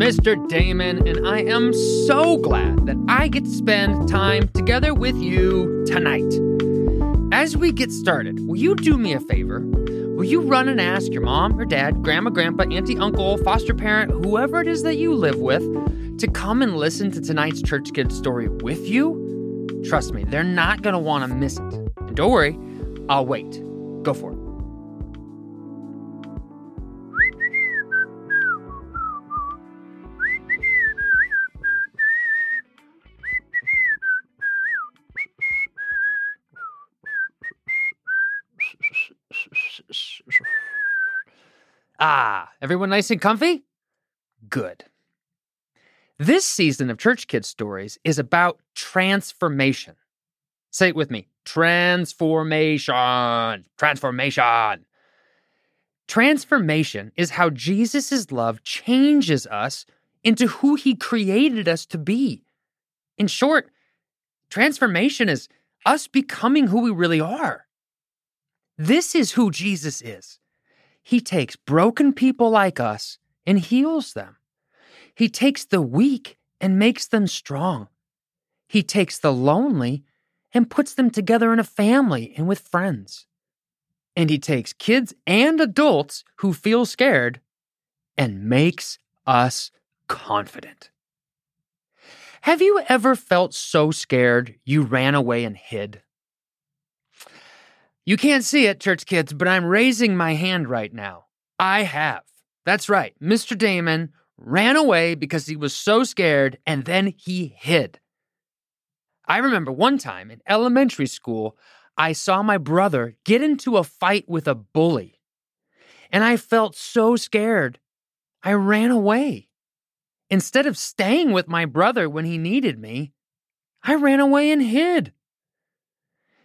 Mr. Damon, and I am so glad that I get to spend time together with you tonight. As we get started, will you do me a favor? Will you run and ask your mom or dad, grandma, grandpa, auntie, uncle, foster parent, whoever it is that you live with, to come and listen to tonight's Church Kid story with you? Trust me, they're not going to want to miss it. And don't worry, I'll wait. Go for it. Ah, everyone nice and comfy? Good. This season of Church Kids Stories is about transformation. Say it with me transformation. Transformation. Transformation is how Jesus' love changes us into who he created us to be. In short, transformation is us becoming who we really are. This is who Jesus is. He takes broken people like us and heals them. He takes the weak and makes them strong. He takes the lonely and puts them together in a family and with friends. And he takes kids and adults who feel scared and makes us confident. Have you ever felt so scared you ran away and hid? You can't see it, church kids, but I'm raising my hand right now. I have. That's right. Mr. Damon ran away because he was so scared and then he hid. I remember one time in elementary school, I saw my brother get into a fight with a bully. And I felt so scared. I ran away. Instead of staying with my brother when he needed me, I ran away and hid.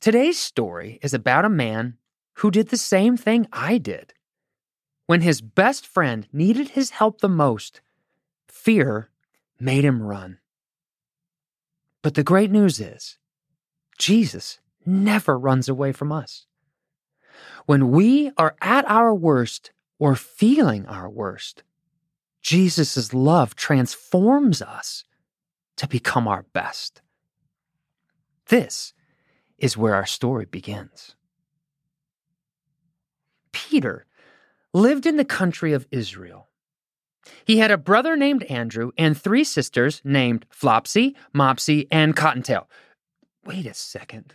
Today's story is about a man who did the same thing I did. When his best friend needed his help the most, fear made him run. But the great news is, Jesus never runs away from us. When we are at our worst or feeling our worst, Jesus' love transforms us to become our best. This is where our story begins. Peter lived in the country of Israel. He had a brother named Andrew and three sisters named Flopsy, Mopsy, and Cottontail. Wait a second.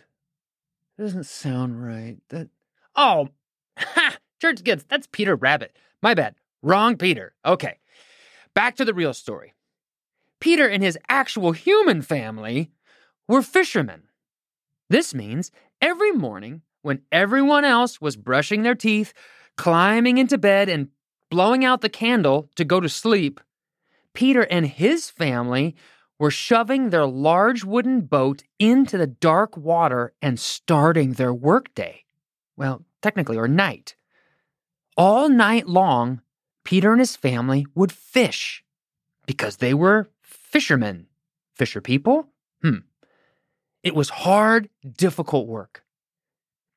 That doesn't sound right. That Oh, ha! Church kids, that's Peter Rabbit. My bad. Wrong Peter. Okay. Back to the real story. Peter and his actual human family were fishermen. This means every morning, when everyone else was brushing their teeth, climbing into bed, and blowing out the candle to go to sleep, Peter and his family were shoving their large wooden boat into the dark water and starting their workday. Well, technically, or night. All night long, Peter and his family would fish because they were fishermen. Fisher people? Hmm. It was hard, difficult work.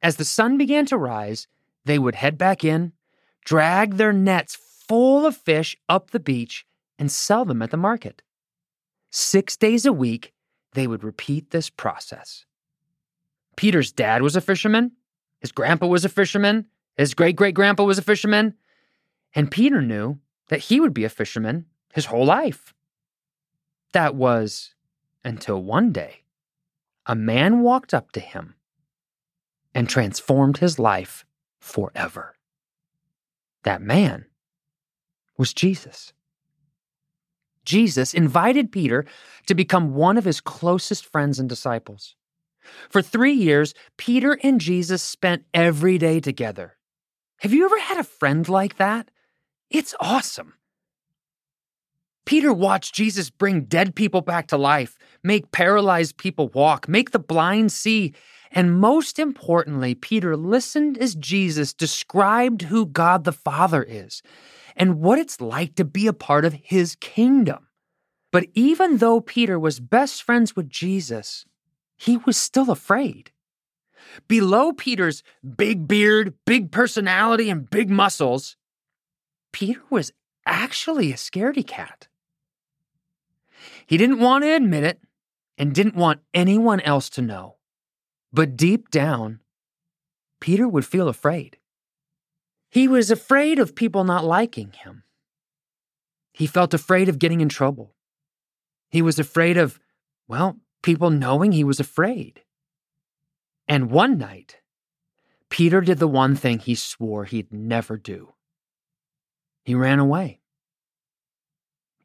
As the sun began to rise, they would head back in, drag their nets full of fish up the beach, and sell them at the market. Six days a week, they would repeat this process. Peter's dad was a fisherman, his grandpa was a fisherman, his great great grandpa was a fisherman, and Peter knew that he would be a fisherman his whole life. That was until one day a man walked up to him and transformed his life forever. That man was Jesus. Jesus invited Peter to become one of his closest friends and disciples. For three years, Peter and Jesus spent every day together. Have you ever had a friend like that? It's awesome. Peter watched Jesus bring dead people back to life, make paralyzed people walk, make the blind see, and most importantly, Peter listened as Jesus described who God the Father is and what it's like to be a part of his kingdom. But even though Peter was best friends with Jesus, he was still afraid. Below Peter's big beard, big personality, and big muscles, Peter was actually a scaredy cat. He didn't want to admit it and didn't want anyone else to know. But deep down, Peter would feel afraid. He was afraid of people not liking him. He felt afraid of getting in trouble. He was afraid of, well, people knowing he was afraid. And one night, Peter did the one thing he swore he'd never do he ran away.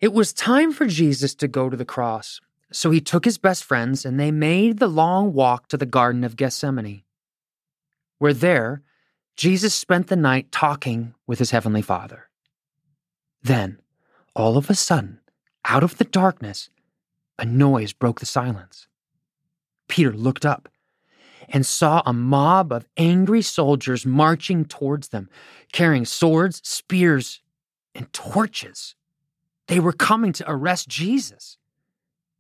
It was time for Jesus to go to the cross, so he took his best friends and they made the long walk to the Garden of Gethsemane. Where there, Jesus spent the night talking with his heavenly Father. Then, all of a sudden, out of the darkness, a noise broke the silence. Peter looked up and saw a mob of angry soldiers marching towards them, carrying swords, spears, and torches. They were coming to arrest Jesus.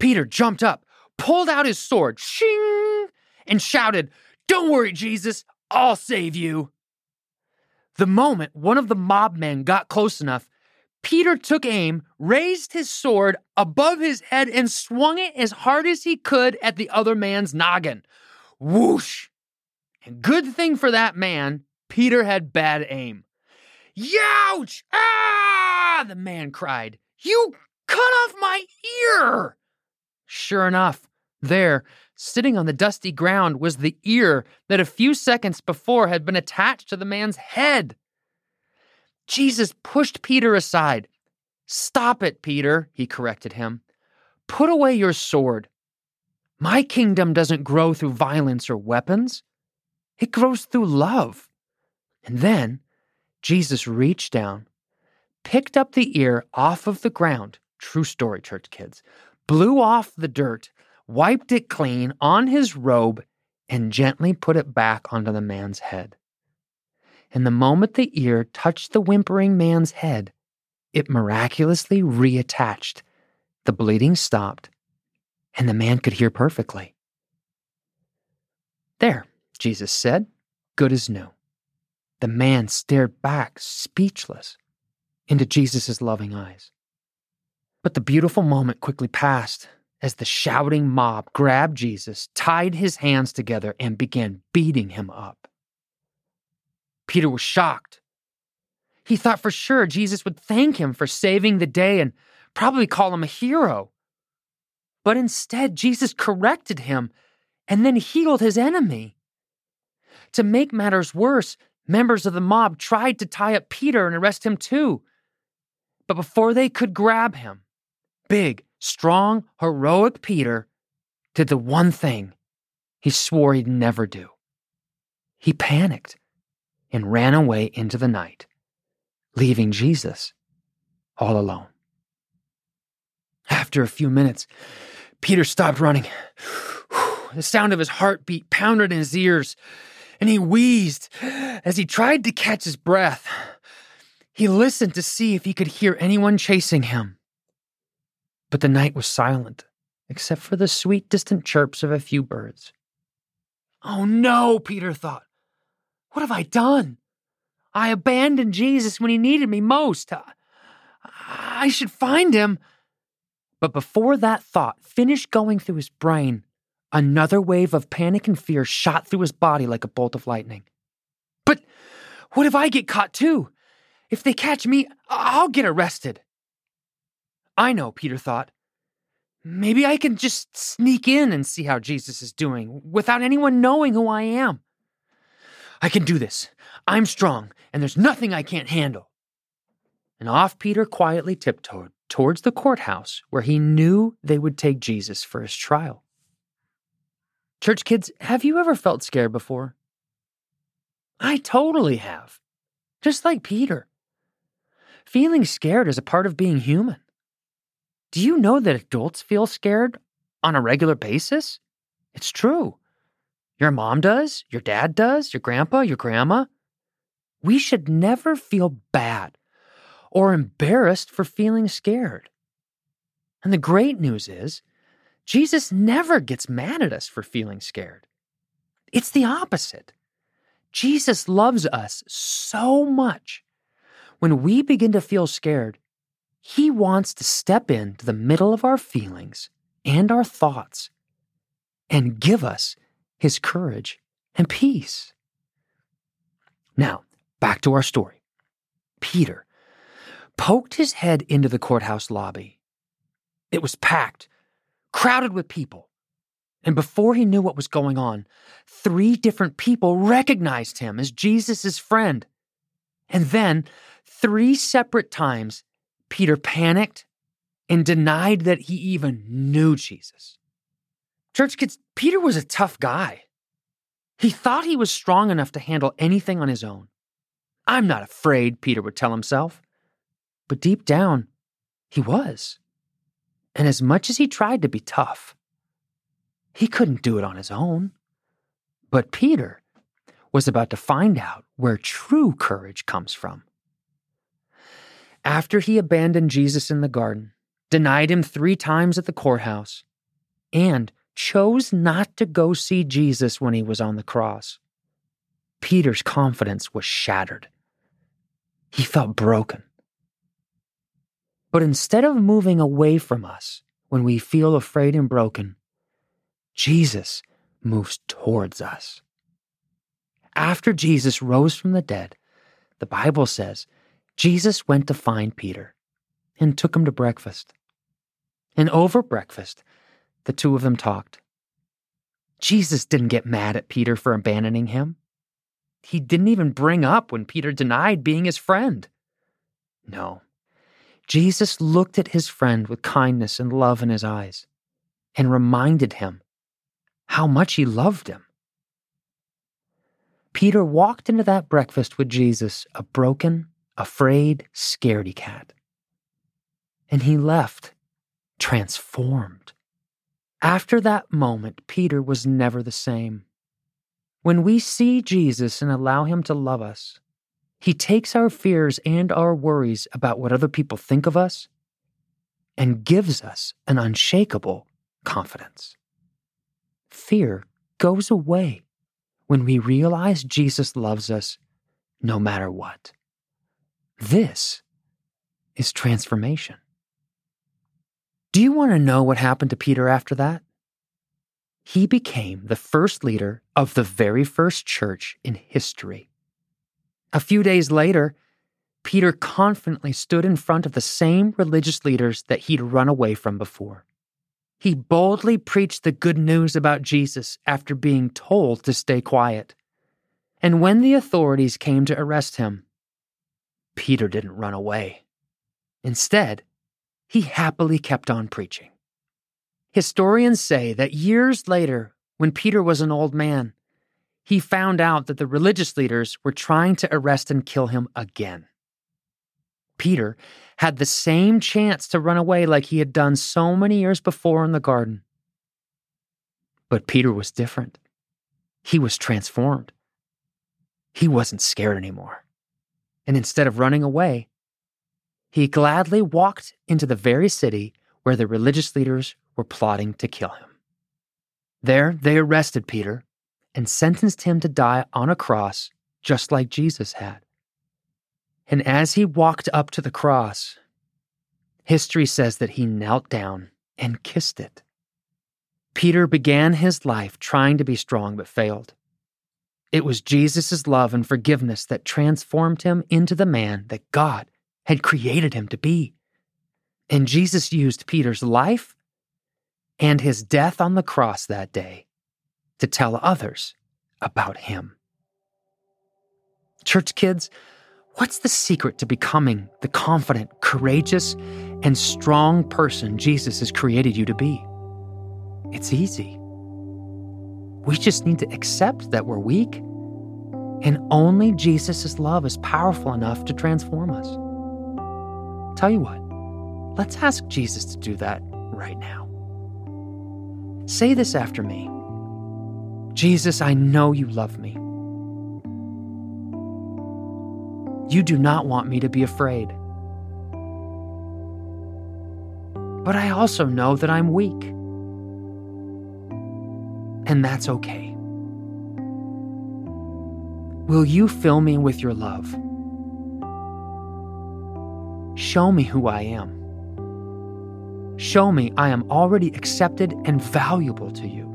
Peter jumped up, pulled out his sword, shing, and shouted, Don't worry, Jesus, I'll save you. The moment one of the mob men got close enough, Peter took aim, raised his sword above his head, and swung it as hard as he could at the other man's noggin. Whoosh! And good thing for that man, Peter had bad aim. Youch! Ah! The man cried. You cut off my ear! Sure enough, there, sitting on the dusty ground, was the ear that a few seconds before had been attached to the man's head. Jesus pushed Peter aside. Stop it, Peter, he corrected him. Put away your sword. My kingdom doesn't grow through violence or weapons, it grows through love. And then Jesus reached down, picked up the ear off of the ground, true story, church kids, blew off the dirt, wiped it clean on his robe, and gently put it back onto the man's head. And the moment the ear touched the whimpering man's head, it miraculously reattached. The bleeding stopped, and the man could hear perfectly. There, Jesus said, good as new. The man stared back, speechless, into Jesus' loving eyes. But the beautiful moment quickly passed as the shouting mob grabbed Jesus, tied his hands together, and began beating him up. Peter was shocked. He thought for sure Jesus would thank him for saving the day and probably call him a hero. But instead, Jesus corrected him and then healed his enemy. To make matters worse, members of the mob tried to tie up Peter and arrest him too. But before they could grab him, big, strong, heroic Peter did the one thing he swore he'd never do. He panicked and ran away into the night, leaving Jesus all alone. After a few minutes, Peter stopped running. The sound of his heartbeat pounded in his ears, and he wheezed as he tried to catch his breath. He listened to see if he could hear anyone chasing him. But the night was silent, except for the sweet distant chirps of a few birds. Oh no, Peter thought. What have I done? I abandoned Jesus when he needed me most. I should find him. But before that thought finished going through his brain, another wave of panic and fear shot through his body like a bolt of lightning. But what if I get caught too? If they catch me, I'll get arrested. I know, Peter thought. Maybe I can just sneak in and see how Jesus is doing without anyone knowing who I am. I can do this. I'm strong, and there's nothing I can't handle. And off Peter quietly tiptoed towards the courthouse where he knew they would take Jesus for his trial. Church kids, have you ever felt scared before? I totally have. Just like Peter. Feeling scared is a part of being human. Do you know that adults feel scared on a regular basis? It's true. Your mom does, your dad does, your grandpa, your grandma. We should never feel bad or embarrassed for feeling scared. And the great news is, Jesus never gets mad at us for feeling scared. It's the opposite. Jesus loves us so much. When we begin to feel scared, He wants to step into the middle of our feelings and our thoughts and give us His courage and peace. Now, back to our story. Peter poked his head into the courthouse lobby. It was packed, crowded with people. And before he knew what was going on, three different people recognized him as Jesus' friend. And then, three separate times, Peter panicked and denied that he even knew Jesus. Church kids, Peter was a tough guy. He thought he was strong enough to handle anything on his own. I'm not afraid, Peter would tell himself. But deep down, he was. And as much as he tried to be tough, he couldn't do it on his own. But Peter was about to find out where true courage comes from. After he abandoned Jesus in the garden, denied him three times at the courthouse, and chose not to go see Jesus when he was on the cross, Peter's confidence was shattered. He felt broken. But instead of moving away from us when we feel afraid and broken, Jesus moves towards us. After Jesus rose from the dead, the Bible says Jesus went to find Peter and took him to breakfast. And over breakfast, the two of them talked. Jesus didn't get mad at Peter for abandoning him. He didn't even bring up when Peter denied being his friend. No. Jesus looked at his friend with kindness and love in his eyes and reminded him how much he loved him. Peter walked into that breakfast with Jesus a broken, afraid, scaredy cat. And he left transformed. After that moment, Peter was never the same. When we see Jesus and allow him to love us, he takes our fears and our worries about what other people think of us and gives us an unshakable confidence. Fear goes away when we realize Jesus loves us no matter what. This is transformation. Do you want to know what happened to Peter after that? He became the first leader of the very first church in history. A few days later, Peter confidently stood in front of the same religious leaders that he'd run away from before. He boldly preached the good news about Jesus after being told to stay quiet. And when the authorities came to arrest him, Peter didn't run away. Instead, he happily kept on preaching. Historians say that years later, when Peter was an old man, he found out that the religious leaders were trying to arrest and kill him again. Peter had the same chance to run away like he had done so many years before in the garden. But Peter was different. He was transformed. He wasn't scared anymore. And instead of running away, he gladly walked into the very city where the religious leaders were plotting to kill him. There, they arrested Peter and sentenced him to die on a cross just like Jesus had. And as he walked up to the cross, history says that he knelt down and kissed it. Peter began his life trying to be strong but failed. It was Jesus' love and forgiveness that transformed him into the man that God had created him to be. And Jesus used Peter's life and his death on the cross that day to tell others about him. Church kids, what's the secret to becoming the confident, courageous, and strong person Jesus has created you to be? It's easy. We just need to accept that we're weak, and only Jesus' love is powerful enough to transform us. Tell you what, let's ask Jesus to do that right now. Say this after me Jesus, I know you love me. You do not want me to be afraid. But I also know that I'm weak. And that's okay. Will you fill me with your love? show me who I am. Show me I am already accepted and valuable to you.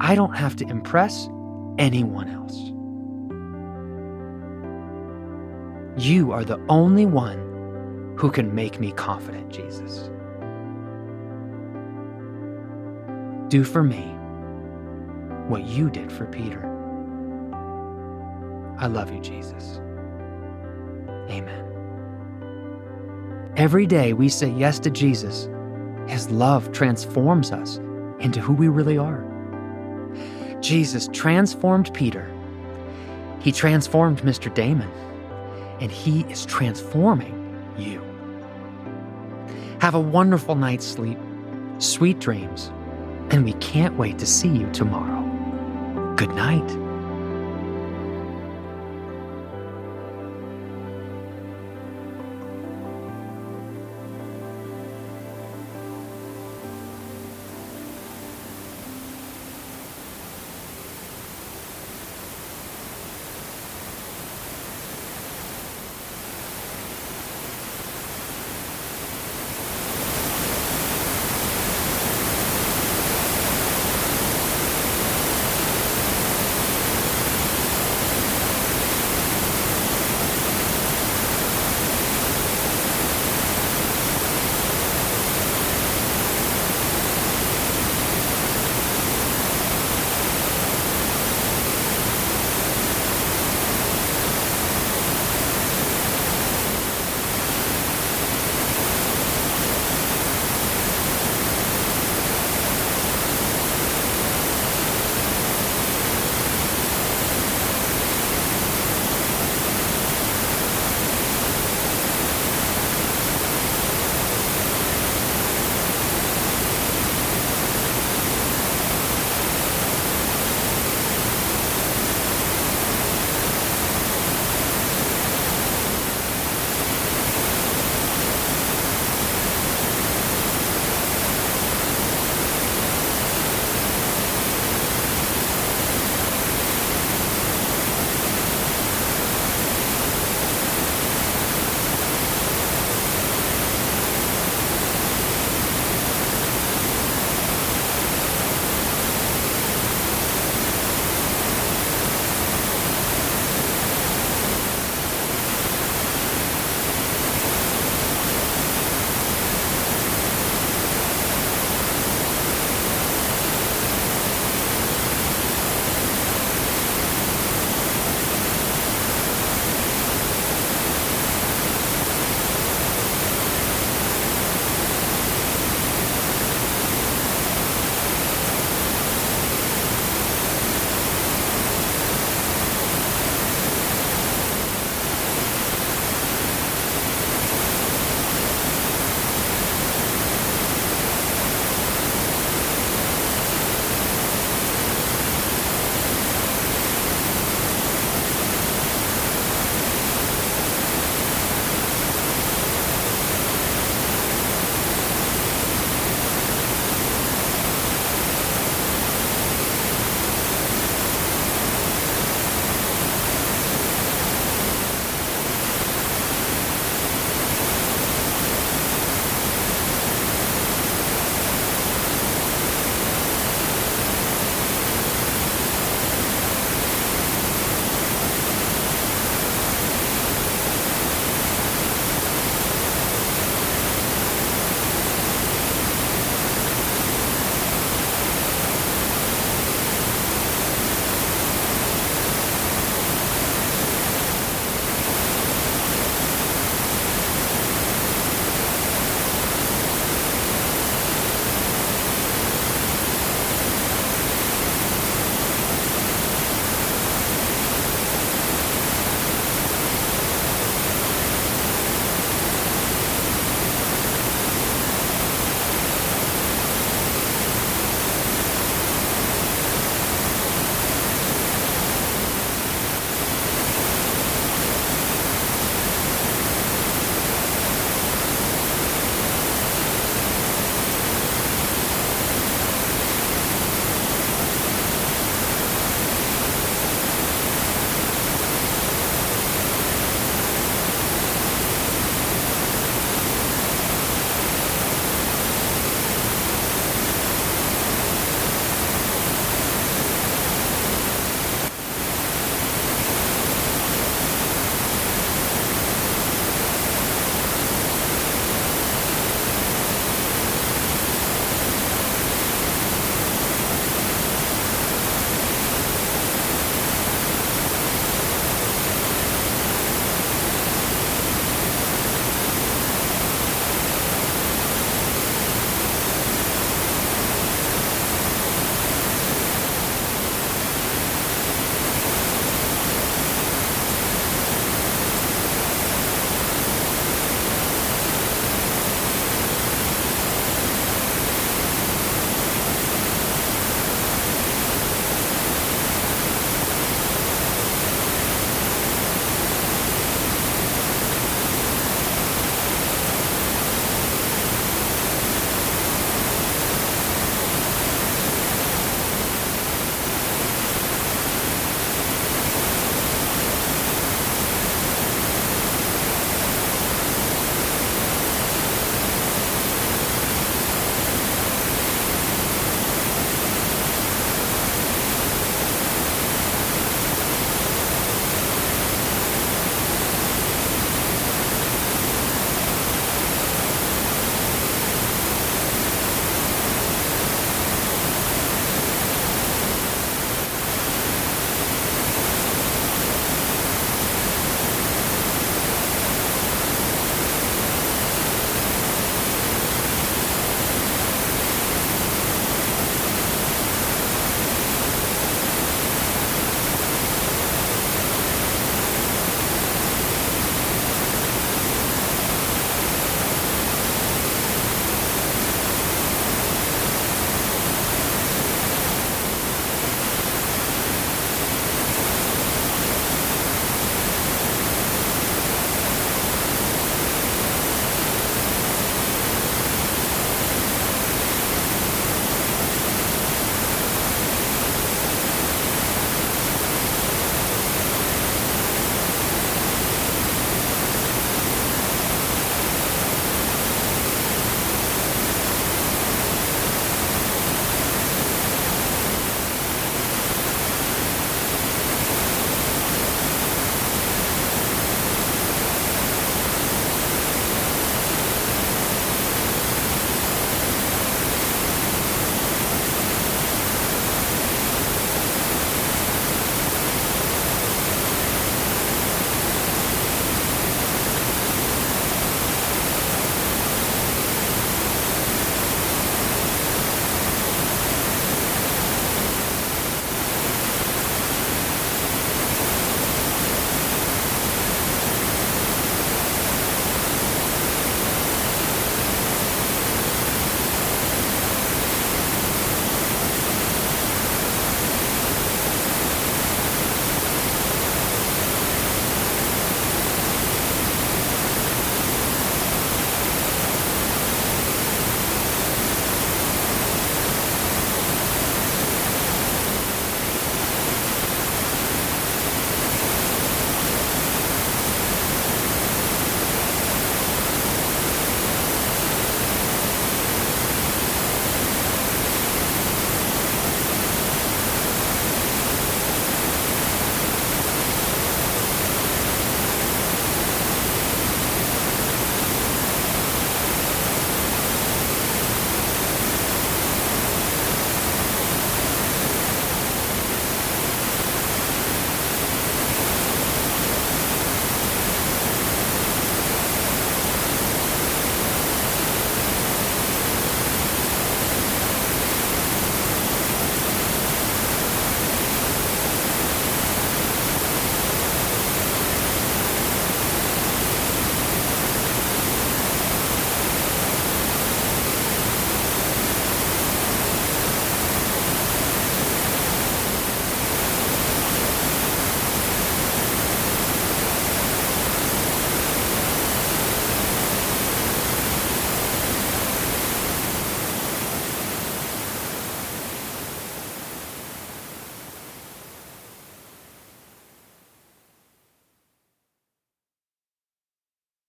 I don't have to impress anyone else. You are the only one who can make me confident, Jesus. Do for me what you did for Peter. I love you, Jesus. Amen. Every day we say yes to Jesus, His love transforms us into who we really are. Jesus transformed Peter. He transformed Mr. Damon, and He is transforming you. Have a wonderful night's sleep, sweet dreams, and we can't wait to see you tomorrow. Good night.